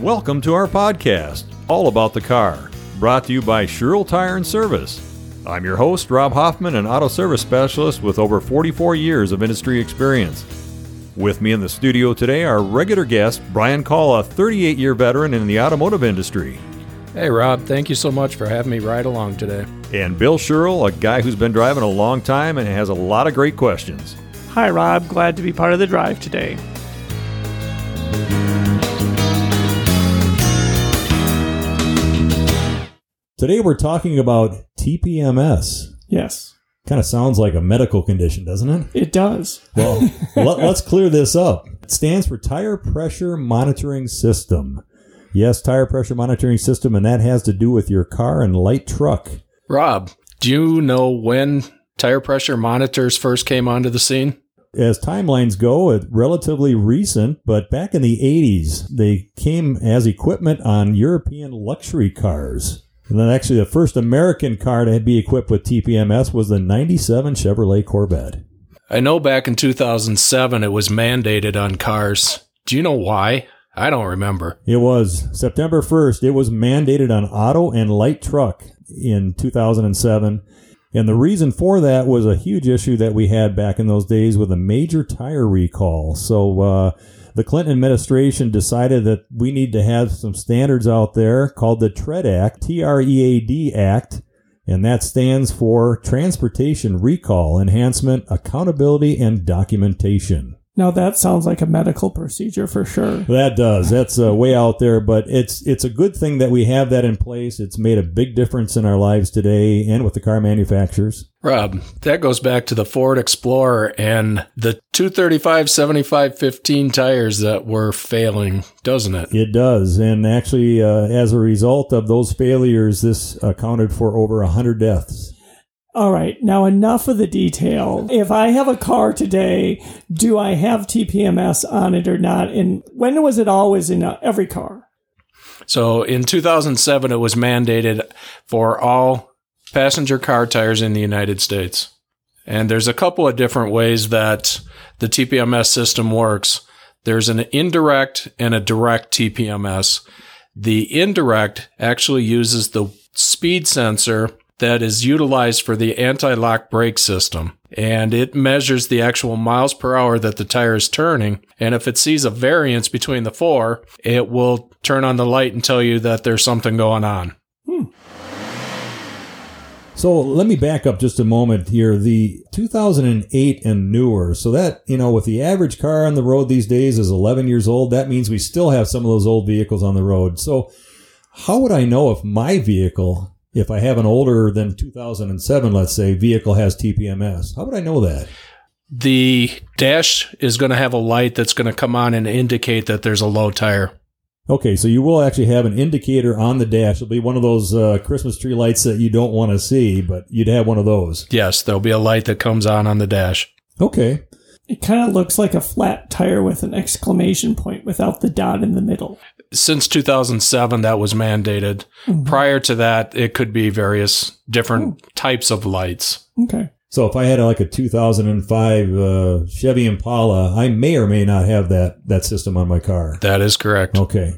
Welcome to our podcast, All About the Car, brought to you by Sherrill Tire and Service. I'm your host, Rob Hoffman, an auto service specialist with over 44 years of industry experience. With me in the studio today, our regular guest, Brian Call, a 38 year veteran in the automotive industry. Hey, Rob, thank you so much for having me ride along today. And Bill Sherrill, a guy who's been driving a long time and has a lot of great questions. Hi, Rob. Glad to be part of the drive today. Today we're talking about TPMS. Yes, Kind of sounds like a medical condition, doesn't it? it does. Well, let, us clear this up. It stands for Tire Pressure Monitoring System. Yes, Tire Pressure Monitoring System, and that has to do with your car and light truck. Rob, do you know when tire pressure monitors first came onto the scene? As timelines go, it's relatively recent, but back in the 80s, they came as equipment on European luxury cars. And then actually the first American car to be equipped with TPMS was the 97 Chevrolet Corvette. I know back in 2007 it was mandated on cars. Do you know why? I don't remember. It was September 1st. It was mandated on auto and light truck in 2007. And the reason for that was a huge issue that we had back in those days with a major tire recall. So, uh, the Clinton administration decided that we need to have some standards out there called the TREAD Act, T R E A D Act, and that stands for Transportation Recall Enhancement, Accountability, and Documentation. Now that sounds like a medical procedure for sure. That does. That's uh, way out there, but it's it's a good thing that we have that in place. It's made a big difference in our lives today and with the car manufacturers. Rob, that goes back to the Ford Explorer and the 235 75 15 tires that were failing, doesn't it? It does, and actually, uh, as a result of those failures, this accounted for over hundred deaths. All right, now enough of the detail. If I have a car today, do I have TPMS on it or not? And when was it always in uh, every car? So in 2007, it was mandated for all passenger car tires in the United States. And there's a couple of different ways that the TPMS system works. There's an indirect and a direct TPMS. The indirect actually uses the speed sensor that is utilized for the anti-lock brake system. And it measures the actual miles per hour that the tire is turning. And if it sees a variance between the four, it will turn on the light and tell you that there's something going on. Hmm. So let me back up just a moment here. The 2008 and newer, so that, you know, with the average car on the road these days is 11 years old, that means we still have some of those old vehicles on the road. So how would I know if my vehicle, if I have an older than 2007, let's say, vehicle has TPMS? How would I know that? The dash is going to have a light that's going to come on and indicate that there's a low tire. Okay, so you will actually have an indicator on the dash. It'll be one of those uh, Christmas tree lights that you don't want to see, but you'd have one of those. Yes, there'll be a light that comes on on the dash. Okay. It kind of looks like a flat tire with an exclamation point without the dot in the middle. Since 2007, that was mandated. Prior to that, it could be various different types of lights. Okay. So if I had like a 2005 uh, Chevy Impala, I may or may not have that that system on my car. That is correct. Okay.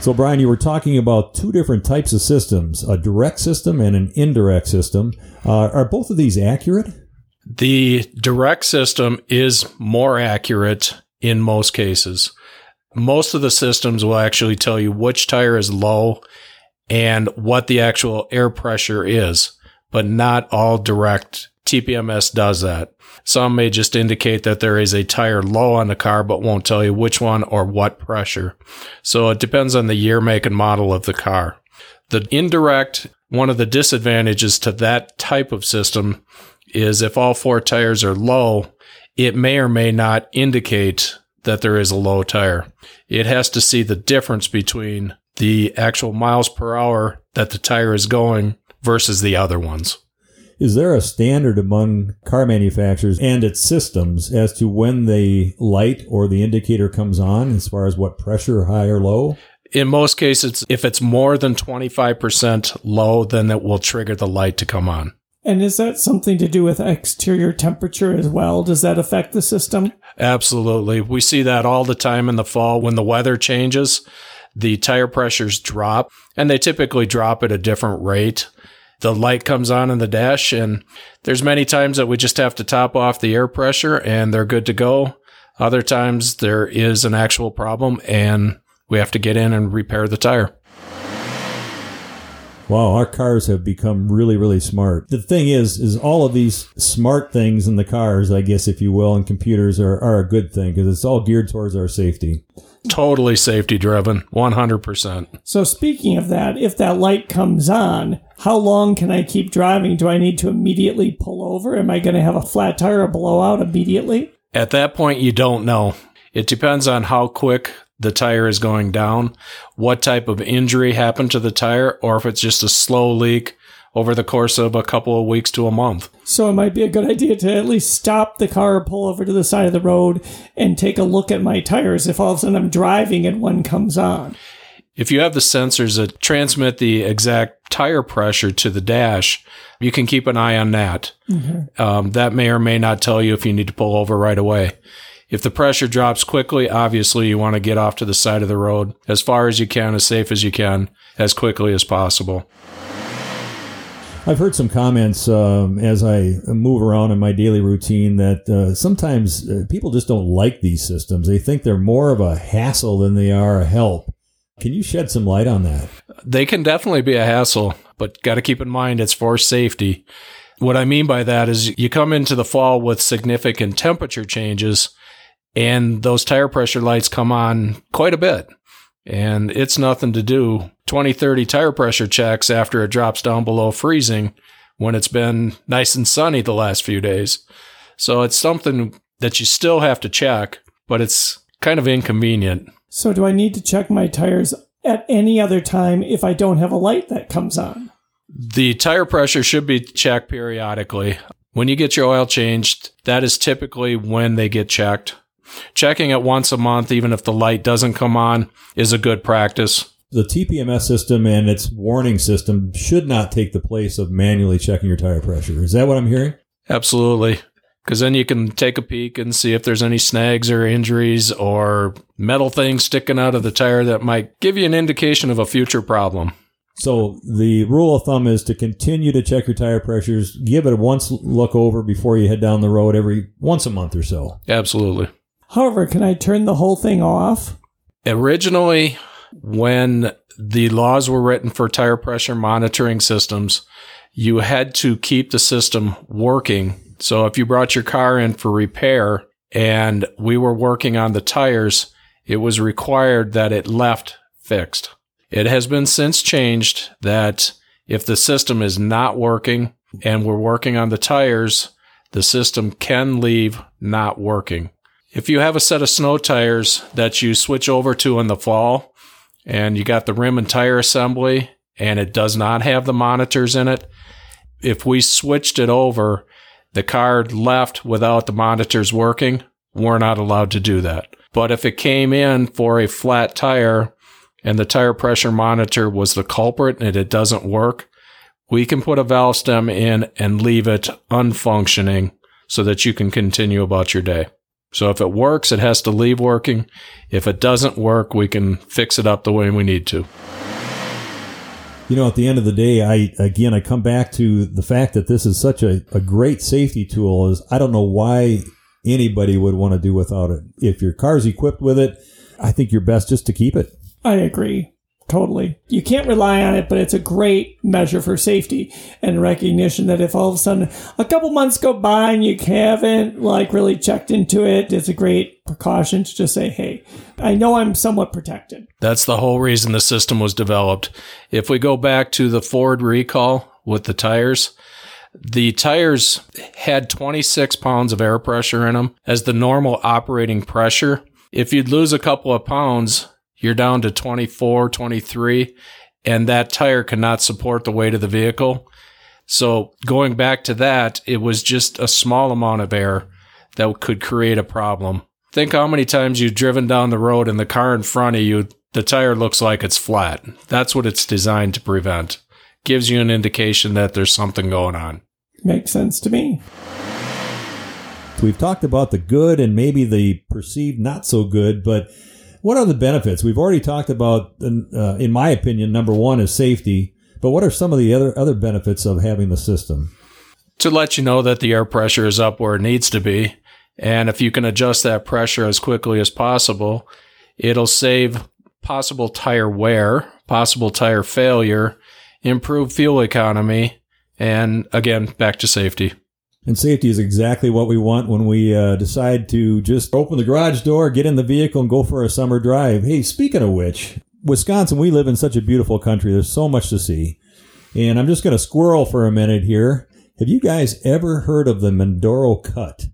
So Brian, you were talking about two different types of systems: a direct system and an indirect system. Uh, are both of these accurate? The direct system is more accurate in most cases. Most of the systems will actually tell you which tire is low and what the actual air pressure is, but not all direct TPMS does that. Some may just indicate that there is a tire low on the car, but won't tell you which one or what pressure. So it depends on the year, make, and model of the car. The indirect, one of the disadvantages to that type of system is if all four tires are low, it may or may not indicate that there is a low tire. It has to see the difference between the actual miles per hour that the tire is going versus the other ones. Is there a standard among car manufacturers and its systems as to when the light or the indicator comes on, as far as what pressure, high or low? In most cases, if it's more than 25% low, then it will trigger the light to come on. And is that something to do with exterior temperature as well? Does that affect the system? Absolutely. We see that all the time in the fall when the weather changes. The tire pressures drop and they typically drop at a different rate. The light comes on in the dash and there's many times that we just have to top off the air pressure and they're good to go. Other times there is an actual problem and we have to get in and repair the tire. Wow, our cars have become really, really smart. The thing is, is all of these smart things in the cars, I guess, if you will, and computers are, are a good thing because it's all geared towards our safety. Totally safety driven, 100%. So speaking of that, if that light comes on, how long can I keep driving? Do I need to immediately pull over? Am I going to have a flat tire or blowout immediately? At that point, you don't know. It depends on how quick the tire is going down, what type of injury happened to the tire, or if it's just a slow leak over the course of a couple of weeks to a month. So it might be a good idea to at least stop the car, pull over to the side of the road, and take a look at my tires if all of a sudden I'm driving and one comes on. If you have the sensors that transmit the exact tire pressure to the dash, you can keep an eye on that. Mm-hmm. Um, that may or may not tell you if you need to pull over right away. If the pressure drops quickly, obviously you want to get off to the side of the road as far as you can, as safe as you can, as quickly as possible. I've heard some comments um, as I move around in my daily routine that uh, sometimes uh, people just don't like these systems. They think they're more of a hassle than they are a help. Can you shed some light on that? They can definitely be a hassle, but got to keep in mind it's for safety. What I mean by that is you come into the fall with significant temperature changes and those tire pressure lights come on quite a bit. And it's nothing to do 20, 30 tire pressure checks after it drops down below freezing when it's been nice and sunny the last few days. So it's something that you still have to check, but it's kind of inconvenient. So, do I need to check my tires at any other time if I don't have a light that comes on? The tire pressure should be checked periodically. When you get your oil changed, that is typically when they get checked. Checking it once a month, even if the light doesn't come on, is a good practice. The TPMS system and its warning system should not take the place of manually checking your tire pressure. Is that what I'm hearing? Absolutely. Because then you can take a peek and see if there's any snags or injuries or metal things sticking out of the tire that might give you an indication of a future problem. So the rule of thumb is to continue to check your tire pressures. Give it a once look over before you head down the road every once a month or so. Absolutely. However, can I turn the whole thing off? Originally, when the laws were written for tire pressure monitoring systems, you had to keep the system working. So if you brought your car in for repair and we were working on the tires, it was required that it left fixed. It has been since changed that if the system is not working and we're working on the tires, the system can leave not working. If you have a set of snow tires that you switch over to in the fall and you got the rim and tire assembly and it does not have the monitors in it, if we switched it over, the car left without the monitors working, we're not allowed to do that. But if it came in for a flat tire and the tire pressure monitor was the culprit and it doesn't work, we can put a valve stem in and leave it unfunctioning so that you can continue about your day. So if it works, it has to leave working. If it doesn't work, we can fix it up the way we need to. You know, at the end of the day, I again I come back to the fact that this is such a, a great safety tool is I don't know why anybody would want to do without it. If your car's equipped with it, I think you're best just to keep it. I agree. Totally. You can't rely on it, but it's a great measure for safety and recognition that if all of a sudden a couple months go by and you haven't like really checked into it, it's a great precaution to just say, Hey, I know I'm somewhat protected. That's the whole reason the system was developed. If we go back to the Ford recall with the tires, the tires had 26 pounds of air pressure in them as the normal operating pressure. If you'd lose a couple of pounds, you're down to 24, 23, and that tire cannot support the weight of the vehicle. So going back to that, it was just a small amount of air that could create a problem. Think how many times you've driven down the road and the car in front of you, the tire looks like it's flat. That's what it's designed to prevent. Gives you an indication that there's something going on. Makes sense to me. We've talked about the good and maybe the perceived not so good, but what are the benefits? We've already talked about, uh, in my opinion, number one is safety. But what are some of the other other benefits of having the system? To let you know that the air pressure is up where it needs to be, and if you can adjust that pressure as quickly as possible, it'll save possible tire wear, possible tire failure, improve fuel economy, and again, back to safety. And safety is exactly what we want when we uh, decide to just open the garage door, get in the vehicle, and go for a summer drive. Hey, speaking of which, Wisconsin, we live in such a beautiful country. There's so much to see. And I'm just going to squirrel for a minute here. Have you guys ever heard of the Mindoro Cut?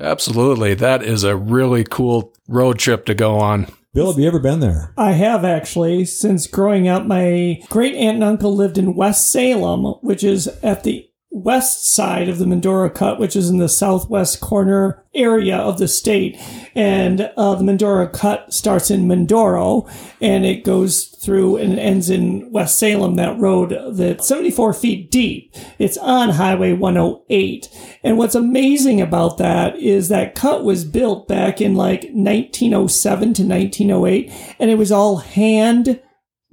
Absolutely. That is a really cool road trip to go on. Bill, have you ever been there? I have actually. Since growing up, my great aunt and uncle lived in West Salem, which is at the west side of the Mindoro Cut, which is in the southwest corner area of the state. And uh, the Mindoro Cut starts in Mindoro and it goes through and ends in West Salem, that road that's 74 feet deep. It's on Highway 108. And what's amazing about that is that cut was built back in like 1907 to 1908 and it was all hand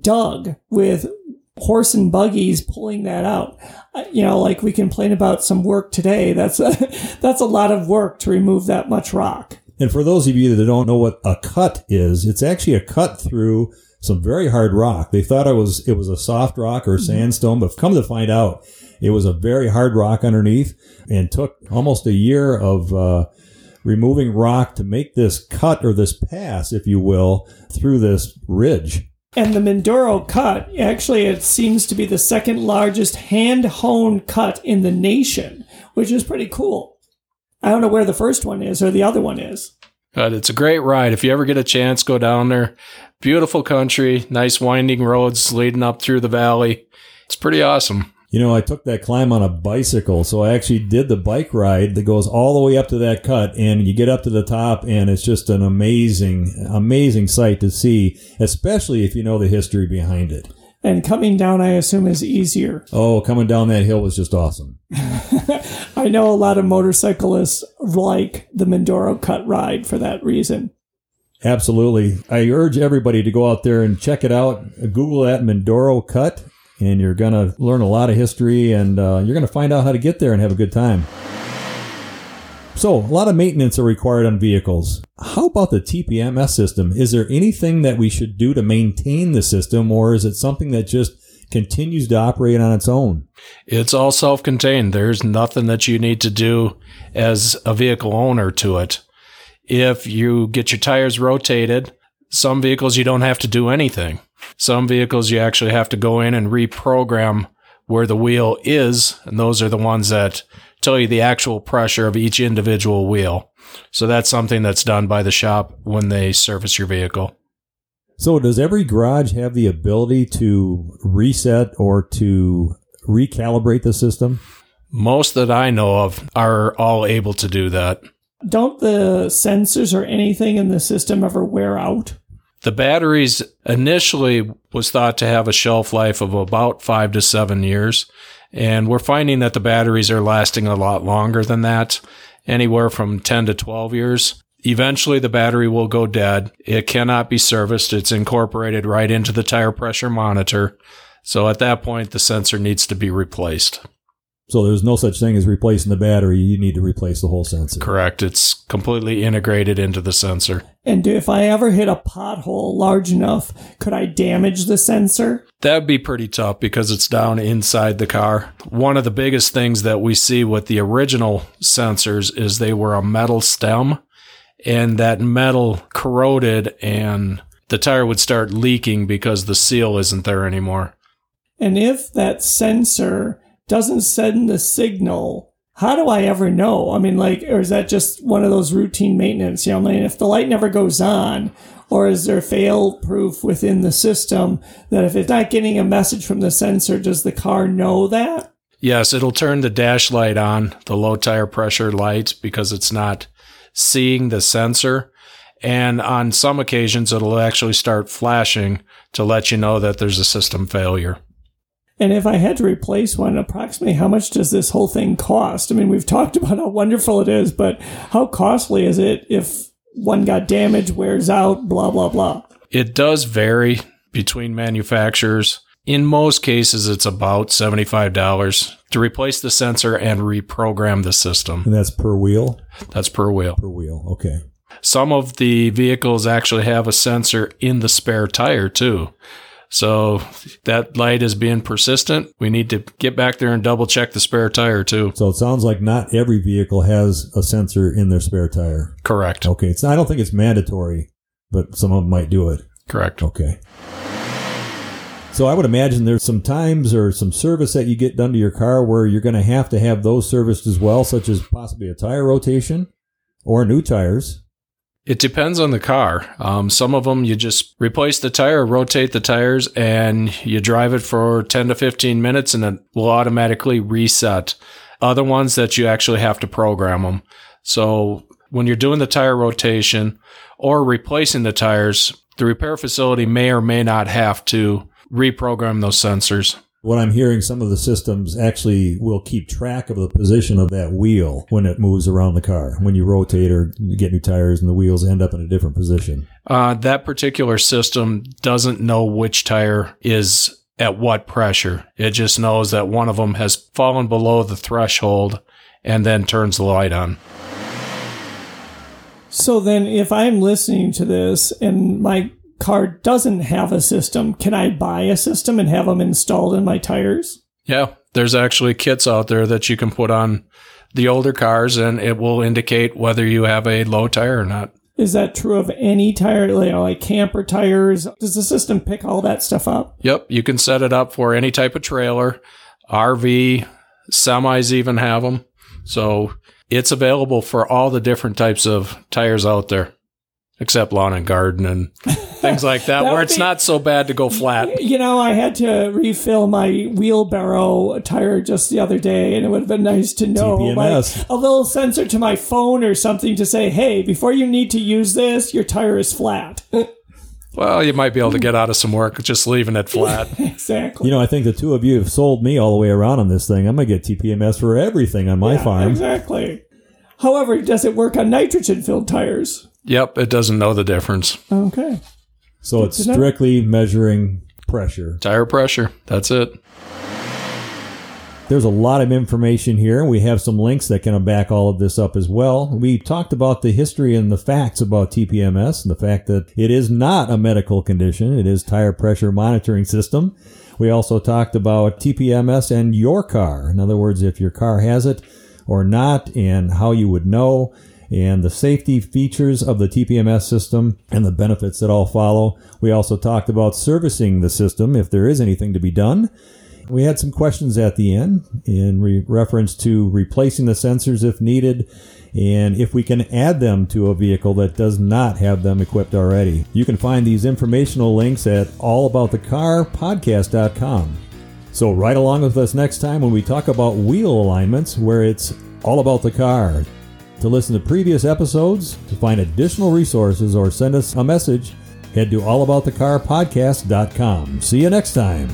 dug with horse and buggies pulling that out. You know, like we complain about some work today. That's a, that's a lot of work to remove that much rock. And for those of you that don't know what a cut is, it's actually a cut through some very hard rock. They thought it was it was a soft rock or sandstone, but come to find out, it was a very hard rock underneath, and took almost a year of uh, removing rock to make this cut or this pass, if you will, through this ridge. And the Mindoro cut, actually, it seems to be the second largest hand honed cut in the nation, which is pretty cool. I don't know where the first one is or the other one is. But it's a great ride. If you ever get a chance, go down there. Beautiful country, nice winding roads leading up through the valley. It's pretty awesome. You know, I took that climb on a bicycle, so I actually did the bike ride that goes all the way up to that cut, and you get up to the top, and it's just an amazing, amazing sight to see, especially if you know the history behind it. And coming down, I assume, is easier. Oh, coming down that hill was just awesome. I know a lot of motorcyclists like the Mindoro Cut ride for that reason. Absolutely. I urge everybody to go out there and check it out. Google that Mindoro Cut and you're going to learn a lot of history and uh, you're going to find out how to get there and have a good time. So, a lot of maintenance are required on vehicles. How about the TPMS system? Is there anything that we should do to maintain the system, or is it something that just continues to operate on its own? It's all self contained. There's nothing that you need to do as a vehicle owner to it. If you get your tires rotated, some vehicles you don't have to do anything. Some vehicles you actually have to go in and reprogram where the wheel is, and those are the ones that tell you the actual pressure of each individual wheel. So that's something that's done by the shop when they service your vehicle. So does every garage have the ability to reset or to recalibrate the system? Most that I know of are all able to do that. Don't the sensors or anything in the system ever wear out? The batteries initially was thought to have a shelf life of about five to seven years. And we're finding that the batteries are lasting a lot longer than that, anywhere from 10 to 12 years. Eventually, the battery will go dead. It cannot be serviced. It's incorporated right into the tire pressure monitor. So at that point, the sensor needs to be replaced. So there's no such thing as replacing the battery. You need to replace the whole sensor. Correct. It's completely integrated into the sensor. And if I ever hit a pothole large enough, could I damage the sensor? That'd be pretty tough because it's down inside the car. One of the biggest things that we see with the original sensors is they were a metal stem and that metal corroded and the tire would start leaking because the seal isn't there anymore. And if that sensor doesn't send the signal, how do I ever know? I mean, like, or is that just one of those routine maintenance? You know, I mean, if the light never goes on, or is there fail proof within the system that if it's not getting a message from the sensor, does the car know that? Yes, it'll turn the dash light on, the low tire pressure light, because it's not seeing the sensor. And on some occasions, it'll actually start flashing to let you know that there's a system failure. And if I had to replace one, approximately how much does this whole thing cost? I mean, we've talked about how wonderful it is, but how costly is it if one got damaged, wears out, blah, blah, blah? It does vary between manufacturers. In most cases, it's about $75 to replace the sensor and reprogram the system. And that's per wheel? That's per wheel. Per wheel, okay. Some of the vehicles actually have a sensor in the spare tire too. So that light is being persistent. We need to get back there and double check the spare tire too. So it sounds like not every vehicle has a sensor in their spare tire. Correct. Okay. It's, I don't think it's mandatory, but some of them might do it. Correct. Okay. So I would imagine there's some times or some service that you get done to your car where you're going to have to have those serviced as well, such as possibly a tire rotation or new tires. It depends on the car. Um, some of them you just replace the tire, rotate the tires, and you drive it for 10 to 15 minutes and it will automatically reset. Other ones that you actually have to program them. So when you're doing the tire rotation or replacing the tires, the repair facility may or may not have to reprogram those sensors what I'm hearing, some of the systems actually will keep track of the position of that wheel when it moves around the car. When you rotate or get new tires and the wheels end up in a different position. Uh, that particular system doesn't know which tire is at what pressure. It just knows that one of them has fallen below the threshold and then turns the light on. So then, if I'm listening to this and my car doesn't have a system, can I buy a system and have them installed in my tires? Yeah, there's actually kits out there that you can put on the older cars and it will indicate whether you have a low tire or not. Is that true of any tire, you know, like camper tires? Does the system pick all that stuff up? Yep, you can set it up for any type of trailer, RV, semis even have them. So it's available for all the different types of tires out there except lawn and garden and things like that, That where it's be- not so bad to go flat. You know, I had to refill my wheelbarrow tire just the other day, and it would have been nice to know TPMS. like a little sensor to my phone or something to say, "Hey, before you need to use this, your tire is flat." Well, you might be able to get out of some work just leaving it flat. exactly. You know, I think the two of you have sold me all the way around on this thing. I'm going to get TPMS for everything on my Yeah, farm. Exactly. However, does it work on nitrogen-filled tires? yep, it doesn't know the difference. Okay. So it's to know. strictly measuring pressure. Tire pressure, that's it. There's a lot of information here. We have some links that can back all of this up as well. We talked about the history and the facts about TPMS and the fact that it is not a medical condition. It is tire pressure monitoring system. We also talked about TPMS and your car. In other words, if your car has it or not and how you would know and the safety features of the TPMS system and the benefits that all follow. We also talked about servicing the system if there is anything to be done. We had some questions at the end in re- reference to replacing the sensors if needed and if we can add them to a vehicle that does not have them equipped already. You can find these informational links at allaboutthecarpodcast.com. So ride along with us next time when we talk about wheel alignments where it's all about the car. To listen to previous episodes, to find additional resources or send us a message, head to allaboutthecarpodcast.com. See you next time.